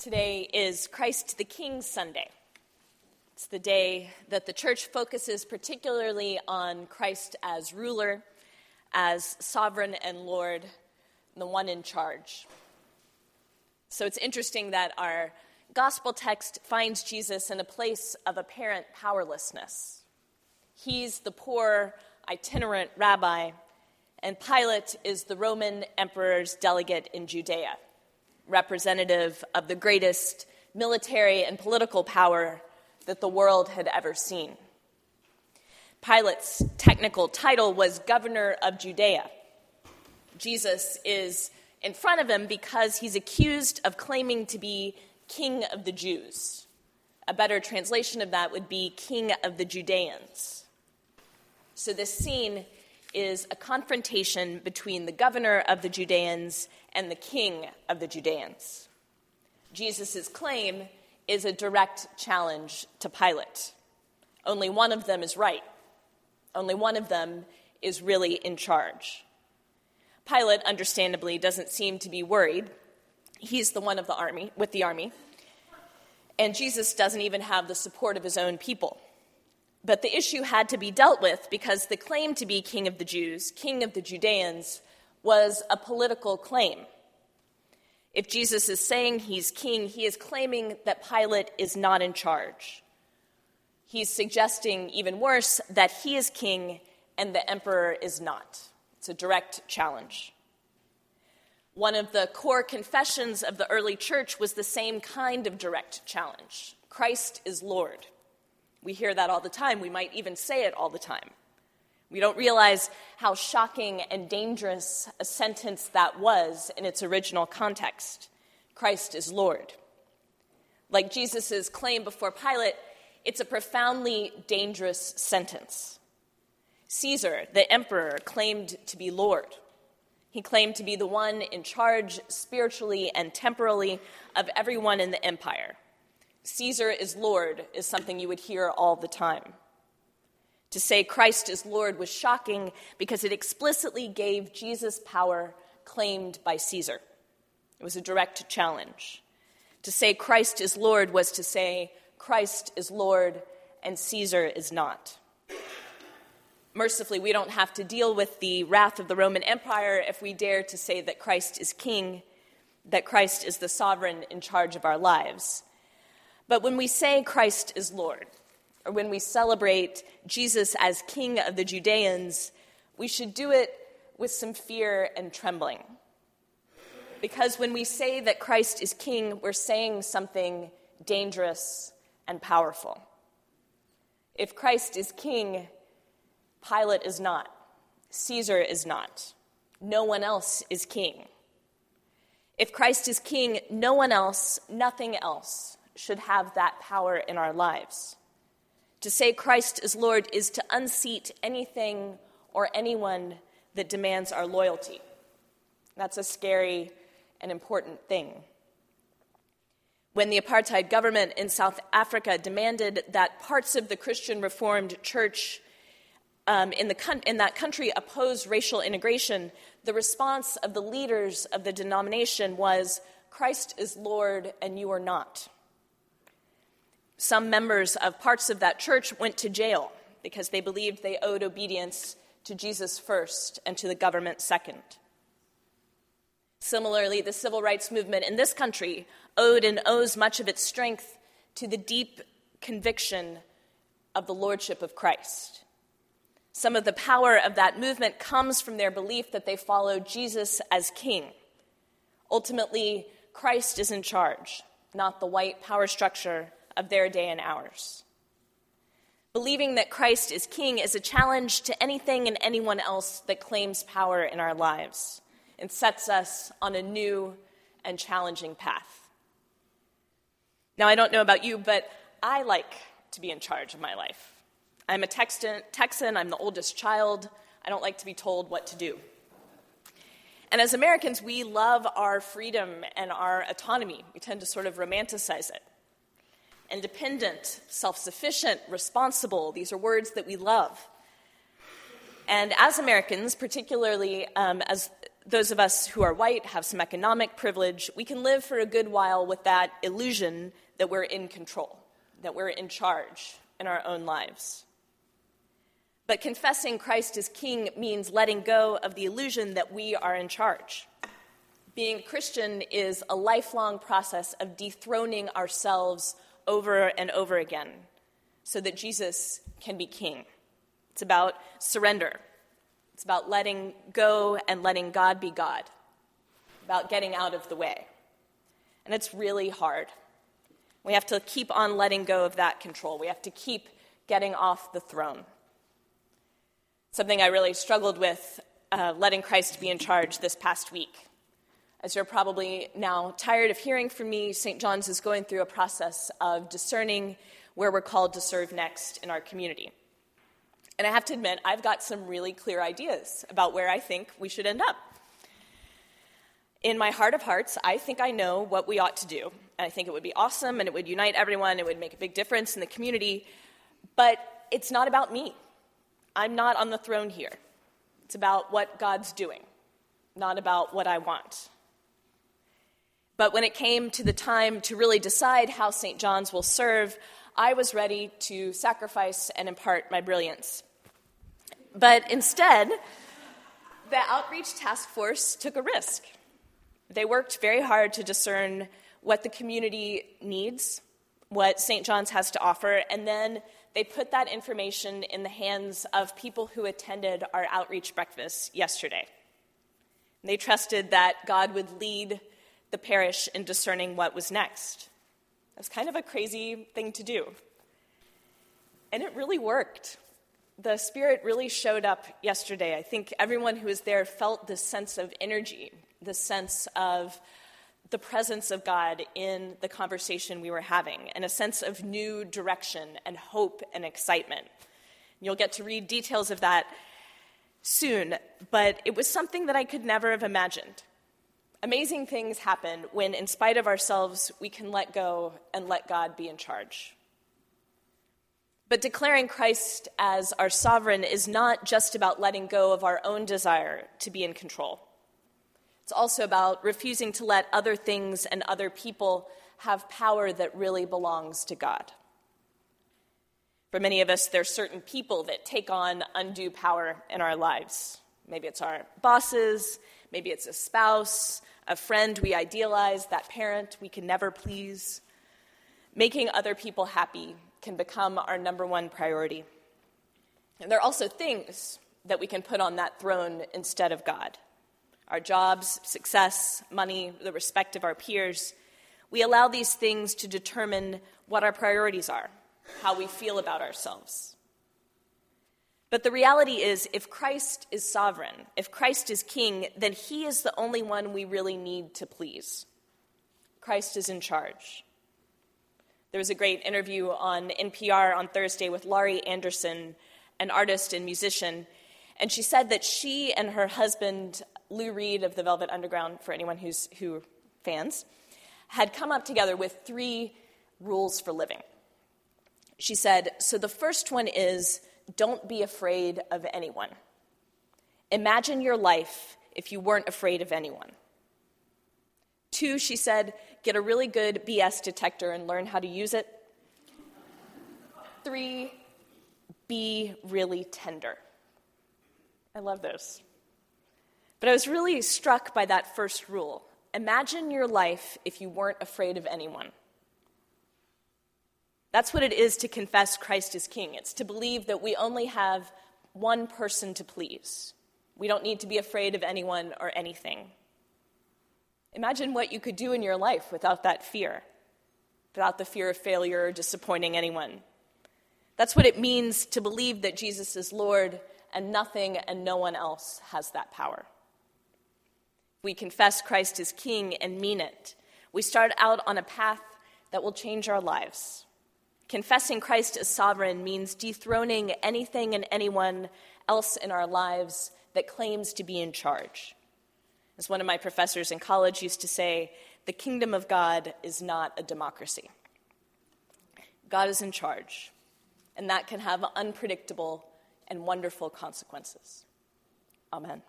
Today is Christ the King Sunday. It's the day that the church focuses particularly on Christ as ruler, as sovereign and Lord, the one in charge. So it's interesting that our gospel text finds Jesus in a place of apparent powerlessness. He's the poor, itinerant rabbi, and Pilate is the Roman emperor's delegate in Judea representative of the greatest military and political power that the world had ever seen. Pilate's technical title was governor of Judea. Jesus is in front of him because he's accused of claiming to be king of the Jews. A better translation of that would be king of the Judeans. So this scene is a confrontation between the governor of the Judeans and the king of the Judeans. Jesus' claim is a direct challenge to Pilate. Only one of them is right. Only one of them is really in charge. Pilate, understandably, doesn't seem to be worried. He's the one of the army, with the army. And Jesus doesn't even have the support of his own people. But the issue had to be dealt with because the claim to be king of the Jews, king of the Judeans, was a political claim. If Jesus is saying he's king, he is claiming that Pilate is not in charge. He's suggesting, even worse, that he is king and the emperor is not. It's a direct challenge. One of the core confessions of the early church was the same kind of direct challenge Christ is Lord. We hear that all the time. We might even say it all the time. We don't realize how shocking and dangerous a sentence that was in its original context Christ is Lord. Like Jesus' claim before Pilate, it's a profoundly dangerous sentence. Caesar, the emperor, claimed to be Lord. He claimed to be the one in charge spiritually and temporally of everyone in the empire. Caesar is Lord is something you would hear all the time. To say Christ is Lord was shocking because it explicitly gave Jesus power claimed by Caesar. It was a direct challenge. To say Christ is Lord was to say Christ is Lord and Caesar is not. Mercifully, we don't have to deal with the wrath of the Roman Empire if we dare to say that Christ is king, that Christ is the sovereign in charge of our lives. But when we say Christ is Lord, or when we celebrate Jesus as King of the Judeans, we should do it with some fear and trembling. Because when we say that Christ is King, we're saying something dangerous and powerful. If Christ is King, Pilate is not, Caesar is not, no one else is King. If Christ is King, no one else, nothing else should have that power in our lives. To say Christ is Lord is to unseat anything or anyone that demands our loyalty. That's a scary and important thing. When the apartheid government in South Africa demanded that parts of the Christian Reformed Church um, in, the, in that country oppose racial integration, the response of the leaders of the denomination was Christ is Lord and you are not. Some members of parts of that church went to jail because they believed they owed obedience to Jesus first and to the government second. Similarly, the civil rights movement in this country owed and owes much of its strength to the deep conviction of the lordship of Christ. Some of the power of that movement comes from their belief that they follow Jesus as king. Ultimately, Christ is in charge, not the white power structure of their day and ours. Believing that Christ is king is a challenge to anything and anyone else that claims power in our lives and sets us on a new and challenging path. Now, I don't know about you, but I like to be in charge of my life. I'm a Texan, I'm the oldest child. I don't like to be told what to do. And as Americans, we love our freedom and our autonomy. We tend to sort of romanticize it independent, self sufficient, responsible. These are words that we love. And as Americans, particularly um, as those of us who are white have some economic privilege, we can live for a good while with that illusion that we're in control, that we're in charge in our own lives. But confessing Christ as King means letting go of the illusion that we are in charge. Being a Christian is a lifelong process of dethroning ourselves over and over again so that Jesus can be King. It's about surrender. It's about letting go and letting God be God, about getting out of the way. And it's really hard. We have to keep on letting go of that control. We have to keep getting off the throne. Something I really struggled with uh, letting Christ be in charge this past week. As you're probably now tired of hearing from me, St. John's is going through a process of discerning where we're called to serve next in our community. And I have to admit, I've got some really clear ideas about where I think we should end up. In my heart of hearts, I think I know what we ought to do. And I think it would be awesome and it would unite everyone, it would make a big difference in the community. But it's not about me. I'm not on the throne here. It's about what God's doing, not about what I want. But when it came to the time to really decide how St. John's will serve, I was ready to sacrifice and impart my brilliance. But instead, the outreach task force took a risk. They worked very hard to discern what the community needs, what St. John's has to offer, and then they put that information in the hands of people who attended our outreach breakfast yesterday. They trusted that God would lead the parish in discerning what was next. That's kind of a crazy thing to do. And it really worked. The Spirit really showed up yesterday. I think everyone who was there felt this sense of energy, this sense of the presence of God in the conversation we were having, and a sense of new direction and hope and excitement. You'll get to read details of that soon, but it was something that I could never have imagined. Amazing things happen when, in spite of ourselves, we can let go and let God be in charge. But declaring Christ as our sovereign is not just about letting go of our own desire to be in control. It's also about refusing to let other things and other people have power that really belongs to God. For many of us, there are certain people that take on undue power in our lives. Maybe it's our bosses, maybe it's a spouse, a friend we idealize, that parent we can never please. Making other people happy can become our number one priority. And there are also things that we can put on that throne instead of God our jobs, success, money, the respect of our peers. We allow these things to determine what our priorities are, how we feel about ourselves. But the reality is, if Christ is sovereign, if Christ is king, then he is the only one we really need to please. Christ is in charge. There was a great interview on NPR on Thursday with Laurie Anderson, an artist and musician, and she said that she and her husband, Lou Reed of the Velvet Underground, for anyone who's who fans, had come up together with three rules for living. She said, so the first one is don't be afraid of anyone. Imagine your life if you weren't afraid of anyone. Two, she said, get a really good BS detector and learn how to use it. Three, be really tender. I love those. But I was really struck by that first rule. Imagine your life if you weren't afraid of anyone. That's what it is to confess Christ as King. It's to believe that we only have one person to please. We don't need to be afraid of anyone or anything. Imagine what you could do in your life without that fear, without the fear of failure or disappointing anyone. That's what it means to believe that Jesus is Lord and nothing and no one else has that power. We confess Christ as King and mean it. We start out on a path that will change our lives. Confessing Christ as sovereign means dethroning anything and anyone else in our lives that claims to be in charge. As one of my professors in college used to say, the kingdom of God is not a democracy. God is in charge, and that can have unpredictable and wonderful consequences. Amen.